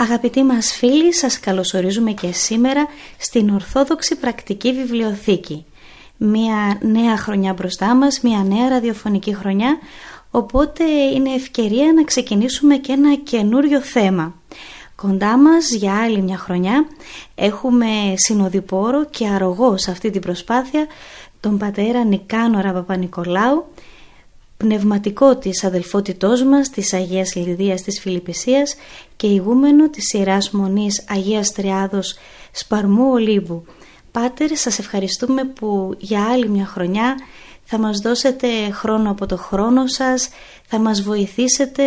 Αγαπητοί μας φίλοι, σας καλωσορίζουμε και σήμερα στην Ορθόδοξη Πρακτική Βιβλιοθήκη. Μία νέα χρονιά μπροστά μας, μία νέα ραδιοφωνική χρονιά, οπότε είναι ευκαιρία να ξεκινήσουμε και ένα καινούριο θέμα. Κοντά μας για άλλη μια χρονιά έχουμε συνοδοιπόρο και αρρωγό σε αυτή την προσπάθεια τον πατέρα Νικάνορα Παπα-Νικολάου, πνευματικό της αδελφότητός μας της Αγίας Λιδίας της Φιλιππισίας και ηγούμενο της Ιεράς Μονής Αγίας Τριάδος Σπαρμού Ολύμπου. Πάτερ, σας ευχαριστούμε που για άλλη μια χρονιά θα μας δώσετε χρόνο από το χρόνο σας, θα μας βοηθήσετε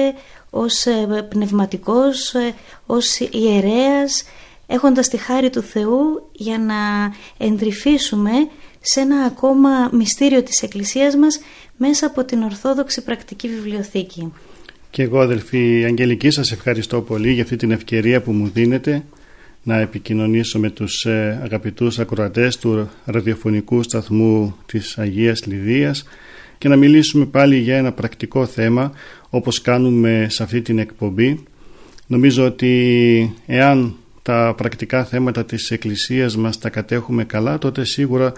ως ε, πνευματικός, ε, ως ιερέας, έχοντας τη χάρη του Θεού για να εντρυφήσουμε σε ένα ακόμα μυστήριο της Εκκλησίας μας μέσα από την Ορθόδοξη Πρακτική Βιβλιοθήκη. Και εγώ αδελφοί Αγγελική σας ευχαριστώ πολύ για αυτή την ευκαιρία που μου δίνετε να επικοινωνήσω με τους ε, αγαπητούς ακροατές του ραδιοφωνικού σταθμού της Αγίας Λιδίας και να μιλήσουμε πάλι για ένα πρακτικό θέμα όπως κάνουμε σε αυτή την εκπομπή. Νομίζω ότι εάν τα πρακτικά θέματα της Εκκλησίας μας τα κατέχουμε καλά τότε σίγουρα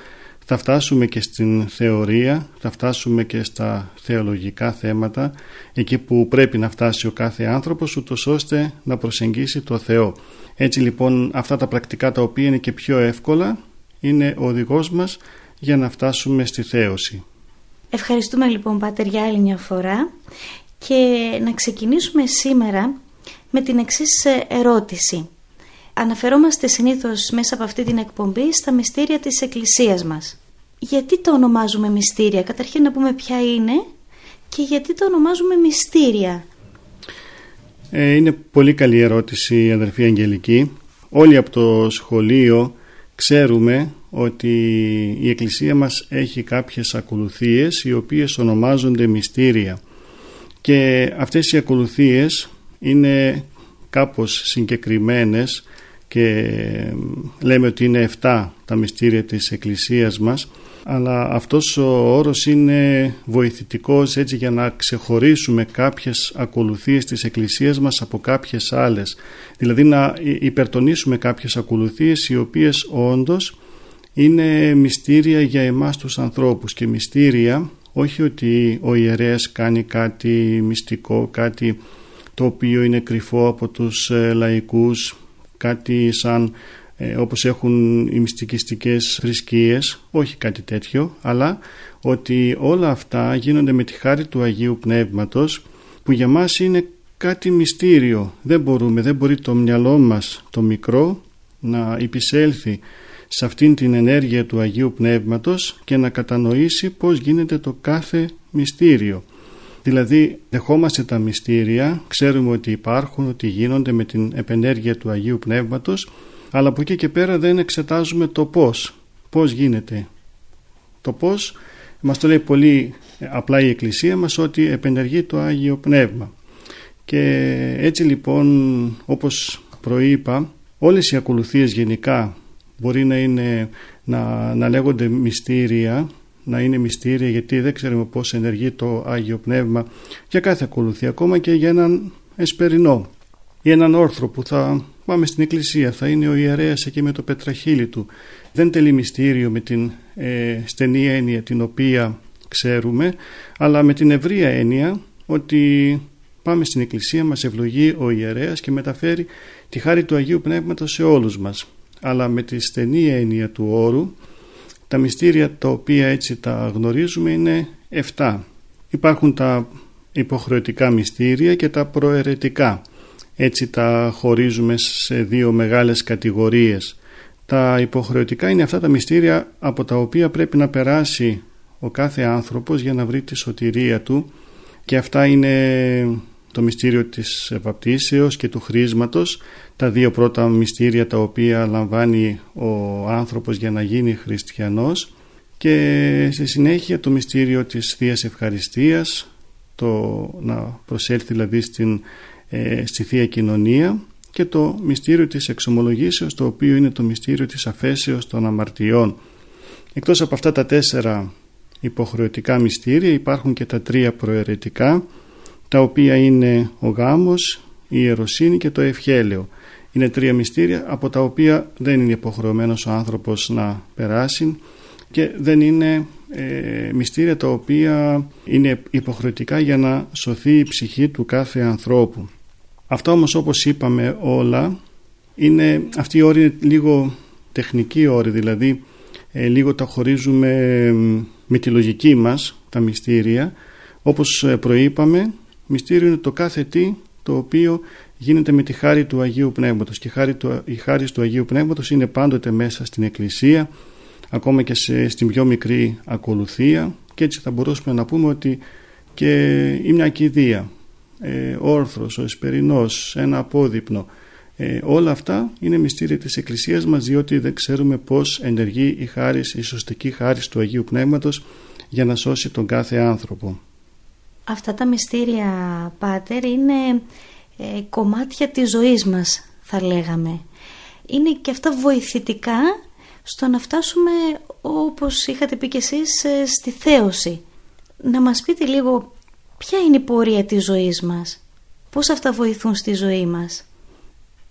θα φτάσουμε και στην θεωρία, θα φτάσουμε και στα θεολογικά θέματα, εκεί που πρέπει να φτάσει ο κάθε άνθρωπος, ούτως ώστε να προσεγγίσει το Θεό. Έτσι λοιπόν αυτά τα πρακτικά τα οποία είναι και πιο εύκολα, είναι ο οδηγός μας για να φτάσουμε στη θέωση. Ευχαριστούμε λοιπόν Πάτερ για άλλη μια φορά και να ξεκινήσουμε σήμερα με την εξής ερώτηση. Αναφερόμαστε συνήθως μέσα από αυτή την εκπομπή στα μυστήρια της Εκκλησίας μας. Γιατί το ονομάζουμε μυστήρια, καταρχήν να πούμε ποια είναι και γιατί το ονομάζουμε μυστήρια. Ε, είναι πολύ καλή ερώτηση αδερφή Αγγελική. Όλοι από το σχολείο ξέρουμε ότι η Εκκλησία μας έχει κάποιες ακολουθίες οι οποίες ονομάζονται μυστήρια και αυτές οι ακολουθίες είναι κάπως συγκεκριμένες και λέμε ότι είναι 7 τα μυστήρια της Εκκλησίας μας αλλά αυτός ο όρος είναι βοηθητικός έτσι για να ξεχωρίσουμε κάποιες ακολουθίες της Εκκλησίας μας από κάποιες άλλες. Δηλαδή να υπερτονίσουμε κάποιες ακολουθίες οι οποίες όντως είναι μυστήρια για εμάς τους ανθρώπους. Και μυστήρια όχι ότι ο ιερέας κάνει κάτι μυστικό, κάτι το οποίο είναι κρυφό από τους ε, λαϊκούς κάτι σαν ε, όπως έχουν οι μυστικιστικές θρησκείες, όχι κάτι τέτοιο, αλλά ότι όλα αυτά γίνονται με τη χάρη του Αγίου Πνεύματος που για μας είναι κάτι μυστήριο. Δεν μπορούμε, δεν μπορεί το μυαλό μας το μικρό να υπησέλθει σε αυτήν την ενέργεια του Αγίου Πνεύματος και να κατανοήσει πώς γίνεται το κάθε μυστήριο. Δηλαδή δεχόμαστε τα μυστήρια, ξέρουμε ότι υπάρχουν, ότι γίνονται με την επενέργεια του Αγίου Πνεύματος, αλλά από εκεί και πέρα δεν εξετάζουμε το πώς, πώς γίνεται. Το πώς μας το λέει πολύ απλά η Εκκλησία μας ότι επενεργεί το Άγιο Πνεύμα. Και έτσι λοιπόν όπως προείπα όλες οι ακολουθίες γενικά μπορεί να, είναι, να, να λέγονται μυστήρια να είναι μυστήρια γιατί δεν ξέρουμε πώς ενεργεί το Άγιο Πνεύμα για κάθε ακολουθία ακόμα και για έναν εσπερινό ή έναν όρθρο που θα πάμε στην εκκλησία, θα είναι ο ιερέας εκεί με το πετραχύλι του. Δεν τελεί μυστήριο με την ε, στενή έννοια την οποία ξέρουμε, αλλά με την ευρία έννοια ότι πάμε στην εκκλησία, μας ευλογεί ο ιερέας και μεταφέρει τη χάρη του Αγίου Πνεύματος σε όλους μας. Αλλά με τη στενή έννοια του όρου, τα μυστήρια τα οποία έτσι τα γνωρίζουμε είναι 7. Υπάρχουν τα υποχρεωτικά μυστήρια και τα προαιρετικά. Έτσι τα χωρίζουμε σε δύο μεγάλες κατηγορίες. Τα υποχρεωτικά είναι αυτά τα μυστήρια από τα οποία πρέπει να περάσει ο κάθε άνθρωπος για να βρει τη σωτηρία του και αυτά είναι το μυστήριο της βαπτίσεως και του χρήσματος τα δύο πρώτα μυστήρια τα οποία λαμβάνει ο άνθρωπος για να γίνει χριστιανός και στη συνέχεια το μυστήριο της Θείας Ευχαριστίας το να προσέλθει δηλαδή στην, ε, στη Θεία Κοινωνία και το μυστήριο της εξομολογήσεως το οποίο είναι το μυστήριο της αφέσεως των αμαρτιών. Εκτός από αυτά τα τέσσερα υποχρεωτικά μυστήρια υπάρχουν και τα τρία προαιρετικά τα οποία είναι ο γάμος, η ιεροσύνη και το ευχέλαιο. Είναι τρία μυστήρια από τα οποία δεν είναι υποχρεωμένος ο άνθρωπος να περάσει και δεν είναι ε, μυστήρια τα οποία είναι υποχρεωτικά για να σωθεί η ψυχή του κάθε ανθρώπου. Αυτά όμως όπως είπαμε όλα είναι, αυτή η όρη είναι λίγο τεχνική όρη δηλαδή ε, λίγο τα χωρίζουμε με τη λογική μας τα μυστήρια όπως ε, προείπαμε μυστήριο είναι το κάθε τι το οποίο γίνεται με τη χάρη του Αγίου Πνεύματος και η χάρη του Αγίου Πνεύματος είναι πάντοτε μέσα στην Εκκλησία ακόμα και σε, στην πιο μικρή ακολουθία και έτσι θα μπορούσαμε να πούμε ότι και η μια κηδεία, ε, όρθρος, ο εσπερινός, ένα απόδειπνο ε, όλα αυτά είναι μυστήρια της Εκκλησίας μας διότι δεν ξέρουμε πως ενεργεί η χάρις, η σωστική χάρις του Αγίου Πνεύματος για να σώσει τον κάθε άνθρωπο. Αυτά τα μυστήρια, Πάτερ, είναι ε, κομμάτια της ζωής μας, θα λέγαμε. Είναι και αυτά βοηθητικά στο να φτάσουμε, όπως είχατε πει και εσείς, ε, στη θέωση. Να μας πείτε λίγο ποια είναι η πορεία της ζωής μας, πώς αυτά βοηθούν στη ζωή μας;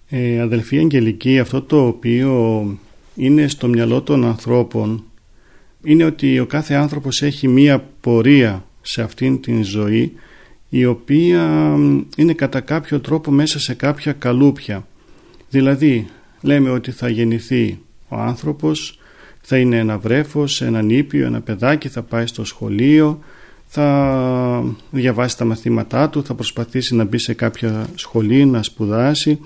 Ε, αδελφοί Αγγελική, αυτό το οποίο είναι στο μυαλό των ανθρώπων είναι ότι ο κάθε άνθρωπος έχει μία πορεία σε αυτήν την ζωή η οποία είναι κατά κάποιο τρόπο μέσα σε κάποια καλούπια. Δηλαδή λέμε ότι θα γεννηθεί ο άνθρωπος, θα είναι ένα βρέφος, ένα νήπιο, ένα παιδάκι, θα πάει στο σχολείο, θα διαβάσει τα μαθήματά του, θα προσπαθήσει να μπει σε κάποια σχολή, να σπουδάσει,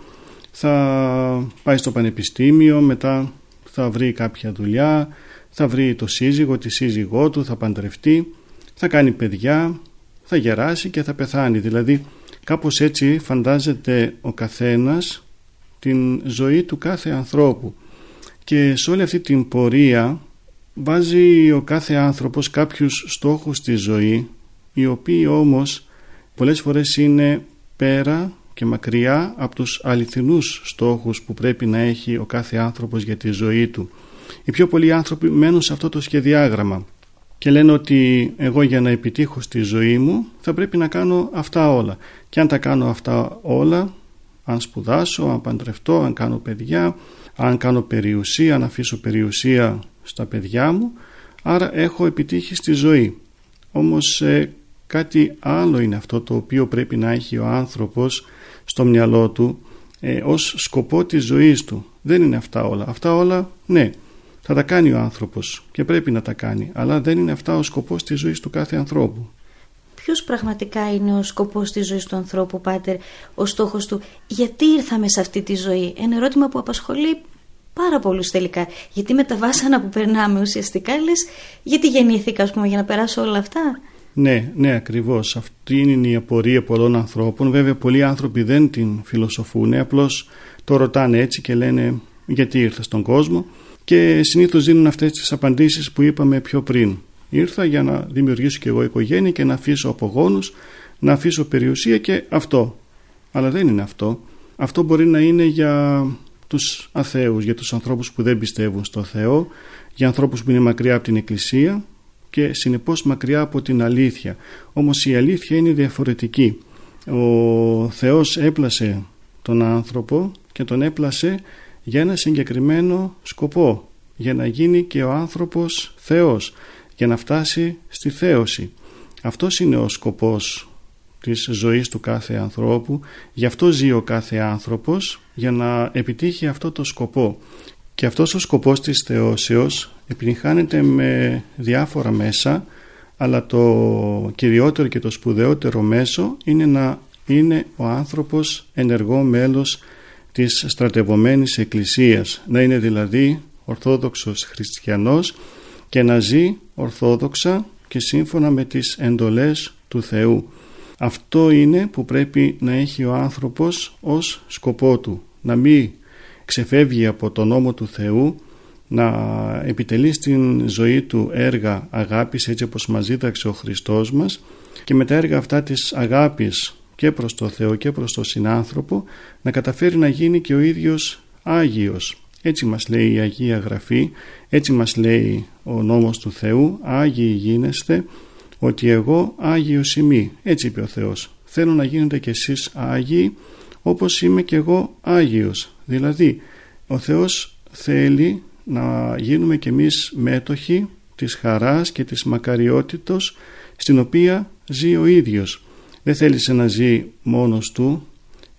θα πάει στο πανεπιστήμιο, μετά θα βρει κάποια δουλειά, θα βρει το σύζυγο, τη σύζυγό του, θα παντρευτεί, θα κάνει παιδιά, θα γεράσει και θα πεθάνει. Δηλαδή κάπως έτσι φαντάζεται ο καθένας την ζωή του κάθε ανθρώπου και σε όλη αυτή την πορεία βάζει ο κάθε άνθρωπος κάποιους στόχους στη ζωή οι οποίοι όμως πολλές φορές είναι πέρα και μακριά από τους αληθινούς στόχους που πρέπει να έχει ο κάθε άνθρωπος για τη ζωή του. Οι πιο πολλοί άνθρωποι μένουν σε αυτό το σχεδιάγραμμα και λένε ότι εγώ για να επιτύχω στη ζωή μου θα πρέπει να κάνω αυτά όλα. Και αν τα κάνω αυτά όλα, αν σπουδάσω, αν παντρευτώ, αν κάνω παιδιά, αν κάνω περιουσία, αν αφήσω περιουσία στα παιδιά μου, άρα έχω επιτύχει στη ζωή. Όμως ε, κάτι άλλο είναι αυτό το οποίο πρέπει να έχει ο άνθρωπος στο μυαλό του ε, ως σκοπό της ζωής του. Δεν είναι αυτά όλα. Αυτά όλα, ναι, θα τα κάνει ο άνθρωπος και πρέπει να τα κάνει, αλλά δεν είναι αυτά ο σκοπός της ζωής του κάθε ανθρώπου. Ποιος πραγματικά είναι ο σκοπός της ζωής του ανθρώπου, Πάτερ, ο στόχος του, γιατί ήρθαμε σε αυτή τη ζωή; Ένα ερώτημα που απασχολεί πάρα πολλούς τελικά. Γιατί με τα βάσανα που περνάμε ουσιαστικά λες, γιατί γεννήθηκα ας πούμε για να περάσω όλα αυτά; Ναι, ναι ακριβώς. Αυτή είναι η απορία πολλών ανθρώπων. Βέβαια πολλοί άνθρωποι δεν την φιλοσοφούν, απλώς το ρωτάνε έτσι και λένε γιατί ήρθα στον κόσμο; Και συνήθως δίνουν αυτές τις απαντήσεις που είπαμε πιο πριν. Ήρθα για να δημιουργήσω και εγώ οικογένεια και να αφήσω απογόνους, να αφήσω περιουσία και αυτό. Αλλά δεν είναι αυτό. Αυτό μπορεί να είναι για τους αθέους, για τους ανθρώπους που δεν πιστεύουν στο Θεό, για ανθρώπους που είναι μακριά από την Εκκλησία και συνεπώς μακριά από την αλήθεια. Όμως η αλήθεια είναι διαφορετική. Ο Θεός έπλασε τον άνθρωπο και τον έπλασε για ένα συγκεκριμένο σκοπό για να γίνει και ο άνθρωπος Θεός για να φτάσει στη θέωση. Αυτός είναι ο σκοπός της ζωής του κάθε ανθρώπου γι' αυτό ζει ο κάθε άνθρωπος για να επιτύχει αυτό το σκοπό. Και αυτός ο σκοπός της θεώσεως επιτυχάνεται με διάφορα μέσα αλλά το κυριότερο και το σπουδαιότερο μέσο είναι να είναι ο άνθρωπος ενεργό μέλος της στρατευωμένης εκκλησίας να είναι δηλαδή ορθόδοξος χριστιανός και να ζει ορθόδοξα και σύμφωνα με τις εντολές του Θεού. Αυτό είναι που πρέπει να έχει ο άνθρωπος ως σκοπό του, να μην ξεφεύγει από τον νόμο του Θεού, να επιτελεί στην ζωή του έργα αγάπης έτσι όπως μας δίδαξε ο Χριστός μας και με τα έργα αυτά της αγάπης και προς το Θεό και προς τον συνάνθρωπο να καταφέρει να γίνει και ο ίδιος Άγιος. Έτσι μας λέει η Αγία Γραφή, έτσι μας λέει ο νόμος του Θεού, Άγιοι γίνεστε, ότι εγώ Άγιος είμαι. Έτσι είπε ο Θεός. Θέλω να γίνετε κι εσείς Άγιοι όπως είμαι κι εγώ Άγιος. Δηλαδή ο Θεός θέλει να γίνουμε κι εμείς μέτοχοι της χαράς και της μακαριότητος στην οποία ζει ο ίδιος. Δεν θέλησε να ζει μόνος του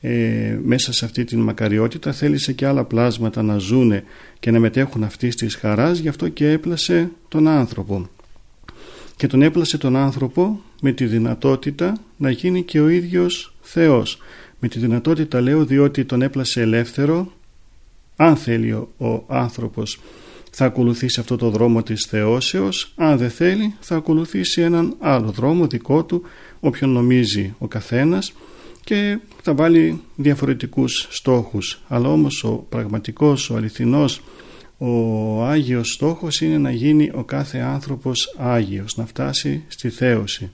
ε, μέσα σε αυτή την μακαριότητα. Θέλησε και άλλα πλάσματα να ζούνε και να μετέχουν αυτή της χαράς γι' αυτό και έπλασε τον άνθρωπο. Και τον έπλασε τον άνθρωπο με τη δυνατότητα να γίνει και ο ίδιος Θεός. Με τη δυνατότητα λέω διότι τον έπλασε ελεύθερο. Αν θέλει ο άνθρωπος θα ακολουθήσει αυτό το δρόμο της θεώσεως. Αν δεν θέλει θα ακολουθήσει έναν άλλο δρόμο δικό του όποιον νομίζει ο καθένας και θα βάλει διαφορετικούς στόχους αλλά όμως ο πραγματικός, ο αληθινός ο Άγιος στόχος είναι να γίνει ο κάθε άνθρωπος Άγιος να φτάσει στη θέωση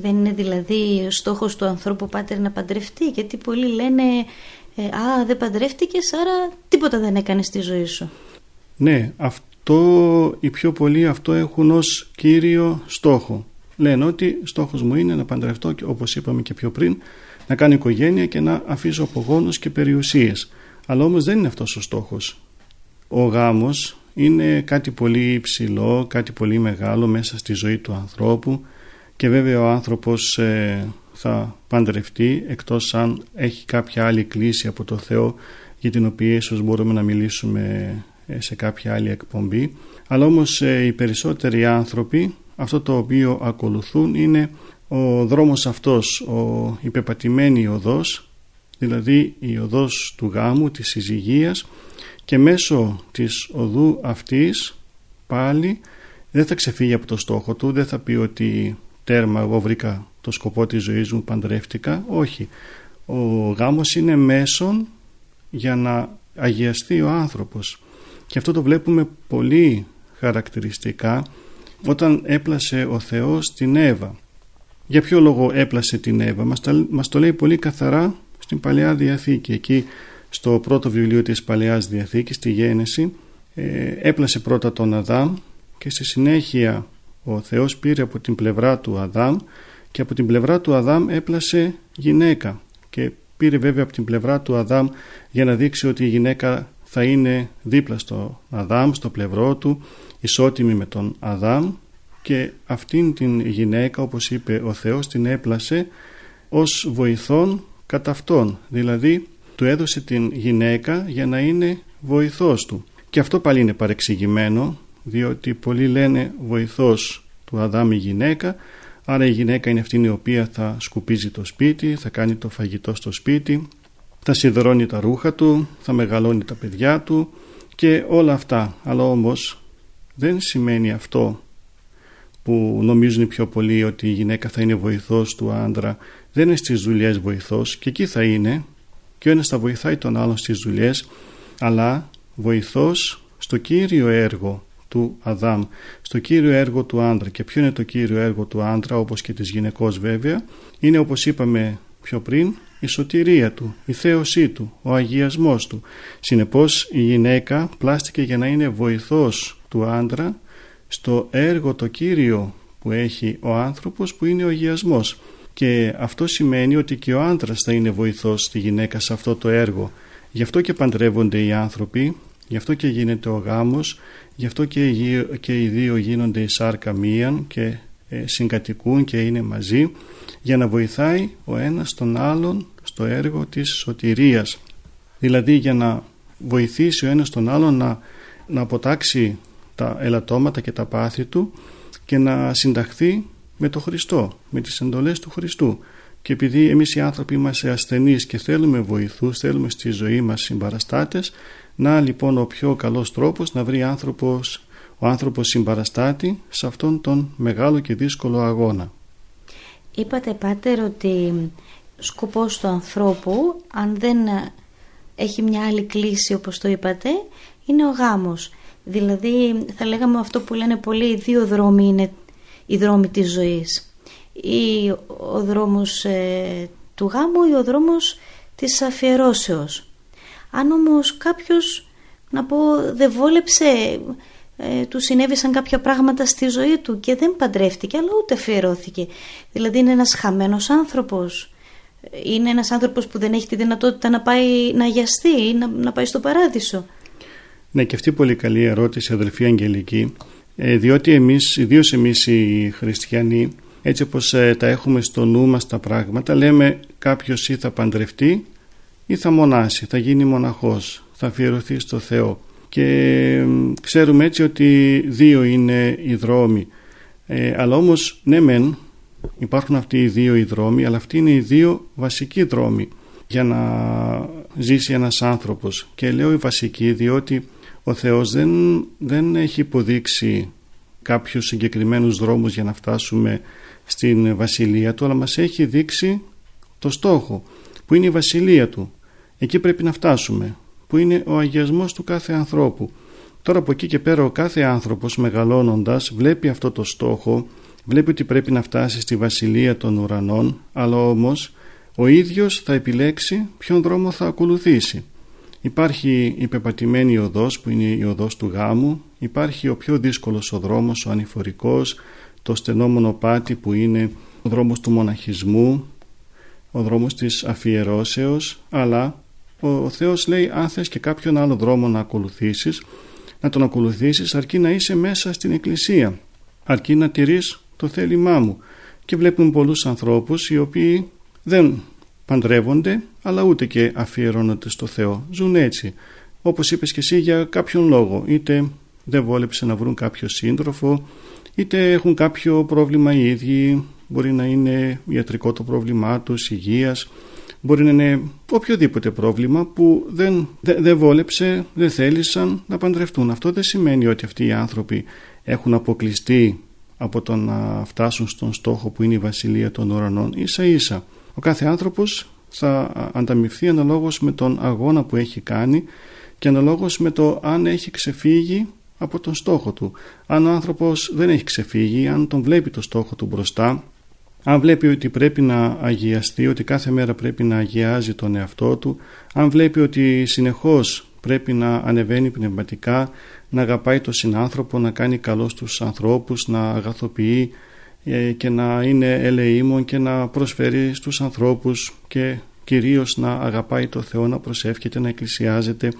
δεν είναι δηλαδή ο στόχος του ανθρώπου πάτερ να παντρευτεί γιατί πολλοί λένε ε, «Α, δεν παντρεύτηκες, άρα τίποτα δεν έκανες στη ζωή σου». Ναι, αυτό οι πιο πολλοί αυτό έχουν ως κύριο στόχο. Λένε ότι στόχος μου είναι να παντρευτώ όπως είπαμε και πιο πριν να κάνω οικογένεια και να αφήσω απογόνους και περιουσίες. Αλλά όμως δεν είναι αυτός ο στόχος. Ο γάμος είναι κάτι πολύ υψηλό, κάτι πολύ μεγάλο μέσα στη ζωή του ανθρώπου και βέβαια ο άνθρωπος ε, θα παντρευτεί εκτός αν έχει κάποια άλλη κλίση από το Θεό για την οποία ίσως μπορούμε να μιλήσουμε ε, σε κάποια άλλη εκπομπή αλλά όμως ε, οι περισσότεροι άνθρωποι αυτό το οποίο ακολουθούν είναι ο δρόμος αυτός, ο υπεπατημένη οδός δηλαδή η οδός του γάμου, της συζυγίας και μέσω της οδού αυτής πάλι δεν θα ξεφύγει από το στόχο του, δεν θα πει ότι τέρμα εγώ βρήκα το σκοπό της ζωής μου παντρεύτηκα. Όχι. Ο γάμος είναι μέσον για να αγιαστεί ο άνθρωπος. Και αυτό το βλέπουμε πολύ χαρακτηριστικά όταν έπλασε ο Θεός την Εύα. Για ποιο λόγο έπλασε την Εύα; Μας, μας το λέει πολύ καθαρά στην Παλαιά Διαθήκη. Εκεί στο πρώτο βιβλίο της Παλαιάς Διαθήκης τη Γένεση ε, έπλασε πρώτα τον Αδάμ και στη συνέχεια ο Θεός πήρε από την πλευρά του Αδάμ και από την πλευρά του Αδάμ έπλασε γυναίκα. Και πήρε βέβαια από την πλευρά του Αδάμ για να δείξει ότι η γυναίκα θα είναι δίπλα στο Αδάμ, στο πλευρό του, ισότιμη με τον Αδάμ και αυτήν την γυναίκα όπως είπε ο Θεός την έπλασε ως βοηθόν κατά αυτόν. Δηλαδή του έδωσε την γυναίκα για να είναι βοηθός του. Και αυτό πάλι είναι παρεξηγημένο διότι πολλοί λένε βοηθός του Αδάμ η γυναίκα άρα η γυναίκα είναι αυτήν η οποία θα σκουπίζει το σπίτι θα κάνει το φαγητό στο σπίτι θα σιδερώνει τα ρούχα του θα μεγαλώνει τα παιδιά του και όλα αυτά. Αλλά όμως δεν σημαίνει αυτό που νομίζουν οι πιο πολλοί ότι η γυναίκα θα είναι βοηθός του άντρα. Δεν είναι στις δουλειές βοηθός και εκεί θα είναι και ο ένας θα βοηθάει τον άλλον στις δουλειές αλλά βοηθός στο κύριο έργο του Αδάμ στο κύριο έργο του άντρα. Και ποιο είναι το κύριο έργο του άντρα όπως και της γυναικός βέβαια είναι όπως είπαμε πιο πριν η σωτηρία του, η θέωσή του, ο αγιασμός του. Συνεπώς η γυναίκα πλάστηκε για να είναι βοηθός του άντρα στο έργο το κύριο που έχει ο άνθρωπος που είναι ο αγιασμός και αυτό σημαίνει ότι και ο άντρας θα είναι βοηθός στη γυναίκα σε αυτό το έργο Γι' αυτό και παντρεύονται οι άνθρωποι, γι' αυτό και γίνεται ο γάμος, γι' αυτό και οι δύο γίνονται η σάρκα μίαν και ε, συγκατοικούν και είναι μαζί για να βοηθάει ο ένας τον άλλον στο έργο της σωτηρίας. Δηλαδή για να βοηθήσει ο ένας τον άλλον να, να αποτάξει τα ελαττώματα και τα πάθη του και να συνταχθεί με το Χριστό, με τις εντολές του Χριστού. Και επειδή εμείς οι άνθρωποι είμαστε ασθενείς και θέλουμε βοηθούς, θέλουμε στη ζωή μας συμπαραστάτες, να λοιπόν ο πιο καλός τρόπος να βρει άνθρωπος, ο άνθρωπος συμπαραστάτη σε αυτόν τον μεγάλο και δύσκολο αγώνα. Είπατε Πάτερ ότι σκοπός του ανθρώπου αν δεν έχει μια άλλη κλίση όπως το είπατε είναι ο γάμος. Δηλαδή θα λέγαμε αυτό που λένε πολλοί οι δύο δρόμοι είναι οι δρόμοι της ζωής. Ή ο δρόμος ε, του γάμου ή ο δρόμος της αφιερώσεως. Αν όμως κάποιος να πω δεν βόλεψε ε, του συνέβησαν κάποια πράγματα στη ζωή του και δεν παντρεύτηκε αλλά ούτε αφιερώθηκε. Δηλαδή είναι ένας χαμένος άνθρωπος. Είναι ένας άνθρωπος που δεν έχει τη δυνατότητα να πάει να αγιαστεί ή να, να πάει στο παράδεισο. Ναι και αυτή πολύ καλή ερώτηση αδελφή Αγγελική. Ε, διότι εμείς, ιδίως εμείς οι χριστιανοί έτσι όπως ε, τα έχουμε στο νου μας τα πράγματα λέμε κάποιος ή θα παντρευτεί ή θα μονάσει, θα γίνει μοναχός, θα αφιερωθεί στο Θεό. Και ξέρουμε έτσι ότι δύο είναι οι δρόμοι. Ε, αλλά όμως ναι μεν υπάρχουν αυτοί οι δύο οι δρόμοι αλλά αυτοί είναι οι δύο βασικοί δρόμοι για να ζήσει ένας άνθρωπος. Και λέω οι βασικοί διότι ο Θεός δεν, δεν έχει υποδείξει κάποιους συγκεκριμένους δρόμους για να φτάσουμε στην βασιλεία του αλλά μας έχει δείξει το στόχο που είναι η βασιλεία του εκεί πρέπει να φτάσουμε που είναι ο αγιασμός του κάθε ανθρώπου. Τώρα από εκεί και πέρα ο κάθε άνθρωπος μεγαλώνοντας βλέπει αυτό το στόχο, βλέπει ότι πρέπει να φτάσει στη βασιλεία των ουρανών, αλλά όμως ο ίδιος θα επιλέξει ποιον δρόμο θα ακολουθήσει. Υπάρχει η πεπατημένη οδός που είναι η οδός του γάμου, υπάρχει ο πιο δύσκολος ο δρόμος, ο ανηφορικός, το στενό μονοπάτι που είναι ο δρόμος του μοναχισμού, ο δρόμος της αφιερώσεως, αλλά ο Θεός λέει αν θες και κάποιον άλλο δρόμο να ακολουθήσεις να τον ακολουθήσεις αρκεί να είσαι μέσα στην εκκλησία. Αρκεί να τηρείς το θέλημά μου και βλέπουμε πολλούς ανθρώπους οι οποίοι δεν παντρεύονται αλλά ούτε και αφιερώνονται στο Θεό ζουν έτσι όπως είπες και εσύ για κάποιον λόγο είτε δεν βόλεψε να βρουν κάποιο σύντροφο είτε έχουν κάποιο πρόβλημα οι ίδιοι μπορεί να είναι ιατρικό το πρόβλημά τους υγείας Μπορεί να είναι οποιοδήποτε πρόβλημα που δεν, δεν, βόλεψε, δεν θέλησαν να παντρευτούν. Αυτό δεν σημαίνει ότι αυτοί οι άνθρωποι έχουν αποκλειστεί από το να φτάσουν στον στόχο που είναι η βασιλεία των ουρανών. Ίσα ίσα. Ο κάθε άνθρωπος θα ανταμυφθεί αναλόγως με τον αγώνα που έχει κάνει και αναλόγως με το αν έχει ξεφύγει από τον στόχο του. Αν ο άνθρωπος δεν έχει ξεφύγει, αν τον βλέπει το στόχο του μπροστά, αν βλέπει ότι πρέπει να αγιαστεί, ότι κάθε μέρα πρέπει να αγιάζει τον εαυτό του, αν βλέπει ότι συνεχώς πρέπει να ανεβαίνει πνευματικά, να αγαπάει τον συνάνθρωπο, να κάνει καλό στους ανθρώπους, να αγαθοποιεί ε, και να είναι ελεήμων και να προσφέρει στους ανθρώπους και κυρίως να αγαπάει το Θεό, να προσεύχεται, να εκκλησιάζεται,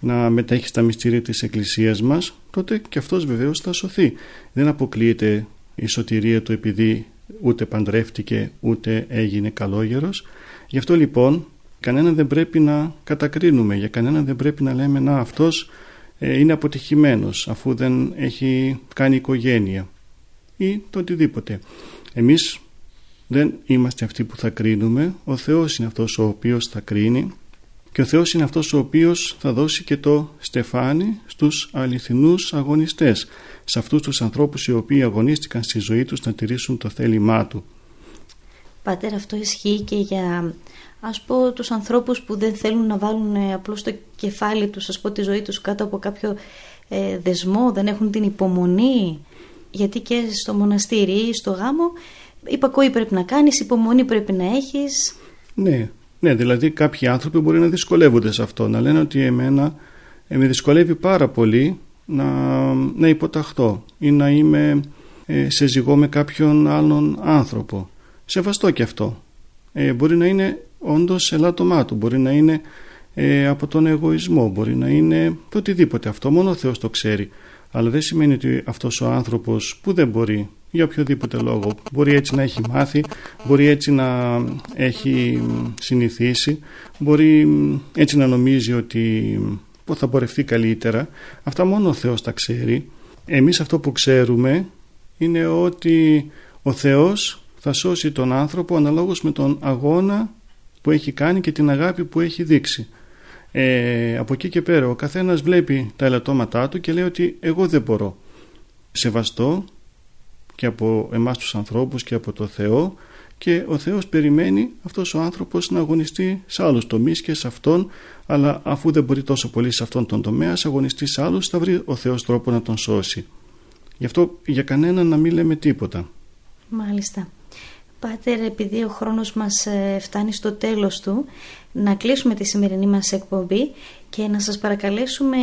να μετέχει στα μυστήρια της Εκκλησίας μας, τότε και αυτός βεβαίως θα σωθεί. Δεν αποκλείεται η σωτηρία του επειδή ούτε παντρεύτηκε ούτε έγινε καλόγερος γι' αυτό λοιπόν κανένα δεν πρέπει να κατακρίνουμε για κανένα δεν πρέπει να λέμε να αυτός ε, είναι αποτυχημένος αφού δεν έχει κάνει οικογένεια ή το οτιδήποτε εμείς δεν είμαστε αυτοί που θα κρίνουμε ο Θεός είναι αυτός ο οποίος θα κρίνει και ο Θεός είναι αυτός ο οποίος θα δώσει και το στεφάνι στους αληθινούς αγωνιστές σε αυτούς τους ανθρώπους οι οποίοι αγωνίστηκαν στη ζωή τους να τηρήσουν το θέλημά του. Πατέρα αυτό ισχύει και για ας πω τους ανθρώπους που δεν θέλουν να βάλουν ε, απλώς το κεφάλι τους ας πω τη ζωή τους κάτω από κάποιο ε, δεσμό, δεν έχουν την υπομονή γιατί και στο μοναστήρι ή στο γάμο υπακοή πρέπει να κάνεις, υπομονή πρέπει να έχεις. Ναι, ναι, δηλαδή κάποιοι άνθρωποι μπορεί να δυσκολεύονται σε αυτό, να λένε ότι εμένα ε, με δυσκολεύει πάρα πολύ να, να υποταχθώ ή να είμαι ε, σε ζυγό με κάποιον άλλον άνθρωπο. Σεβαστό και αυτό. Ε, μπορεί να είναι όντως ελάττωμά του, μπορεί να είναι ε, από τον εγωισμό, μπορεί να είναι το οτιδήποτε. Αυτό μόνο ο Θεός το ξέρει. Αλλά δεν σημαίνει ότι αυτός ο άνθρωπος που δεν μπορεί για οποιοδήποτε λόγο. Μπορεί έτσι να έχει μάθει, μπορεί έτσι να έχει συνηθίσει, μπορεί έτσι να νομίζει ότι θα πορευτεί καλύτερα. Αυτά μόνο ο Θεός τα ξέρει. Εμείς αυτό που ξέρουμε είναι ότι ο Θεός θα σώσει τον άνθρωπο αναλόγως με τον αγώνα που έχει κάνει και την αγάπη που έχει δείξει. Ε, από εκεί και πέρα ο καθένας βλέπει τα ελαττώματά του και λέει ότι εγώ δεν μπορώ. Σεβαστό και από εμάς τους ανθρώπους και από το Θεό και ο Θεός περιμένει αυτός ο άνθρωπος να αγωνιστεί σε άλλους τομείς και σε αυτόν αλλά αφού δεν μπορεί τόσο πολύ σε αυτόν τον τομέα σε αγωνιστεί σε άλλους θα βρει ο Θεός τρόπο να τον σώσει. Γι' αυτό για κανέναν να μην λέμε τίποτα. Μάλιστα. Πάτερ, επειδή ο χρόνος μας ε, φτάνει στο τέλος του, να κλείσουμε τη σημερινή μας εκπομπή και να σας παρακαλέσουμε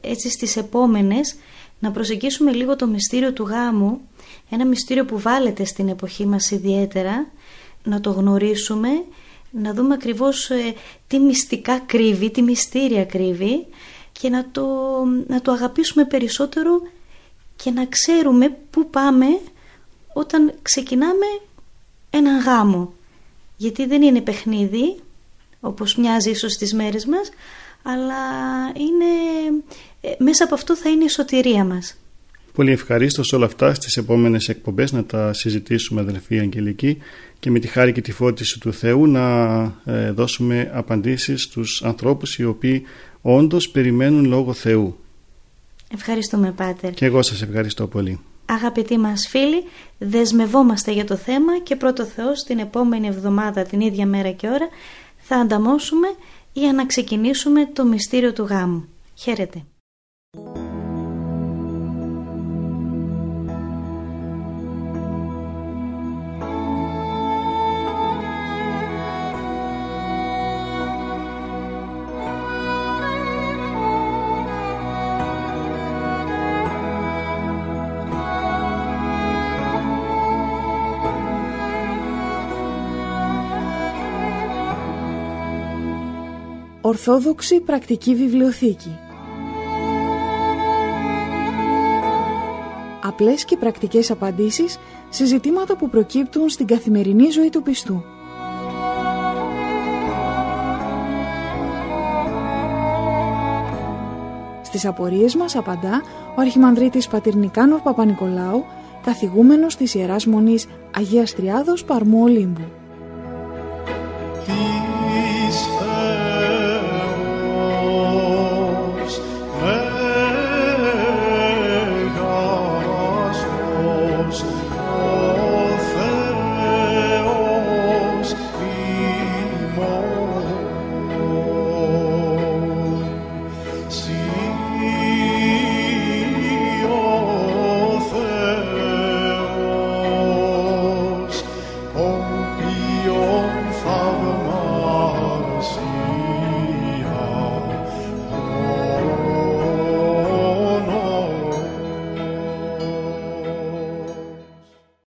έτσι στις επόμενες να προσεγγίσουμε λίγο το μυστήριο του γάμου, ένα μυστήριο που βάλετε στην εποχή μας ιδιαίτερα, να το γνωρίσουμε, να δούμε ακριβώς ε, τι μυστικά κρύβει, τι μυστήρια κρύβει και να το, να το αγαπήσουμε περισσότερο και να ξέρουμε πού πάμε όταν ξεκινάμε έναν γάμο. Γιατί δεν είναι παιχνίδι, όπως μοιάζει ίσως στις μέρες μας, αλλά είναι, ε, μέσα από αυτό θα είναι η σωτηρία μας. Πολύ ευχαρίστως όλα αυτά στις επόμενες εκπομπές να τα συζητήσουμε αδελφοί Αγγελική και με τη χάρη και τη φώτιση του Θεού να ε, δώσουμε απαντήσεις στους ανθρώπους οι οποίοι όντως περιμένουν λόγω Θεού. Ευχαριστούμε Πάτερ. Και εγώ σας ευχαριστώ πολύ. Αγαπητοί μας φίλοι, δεσμευόμαστε για το θέμα και πρώτο Θεός την επόμενη εβδομάδα την ίδια μέρα και ώρα θα ανταμώσουμε για να ξεκινήσουμε το μυστήριο του γάμου. Χαίρετε. Ορθόδοξη Πρακτική Βιβλιοθήκη Απλές και πρακτικές απαντήσεις σε ζητήματα που προκύπτουν στην καθημερινή ζωή του πιστού. Στις απορίες μας απαντά ο Αρχιμανδρίτης Πατυρνικάνορ Παπα-Νικολάου, καθηγούμενος της Ιεράς Μονής Αγίας Τριάδος Παρμού Ολύμπου.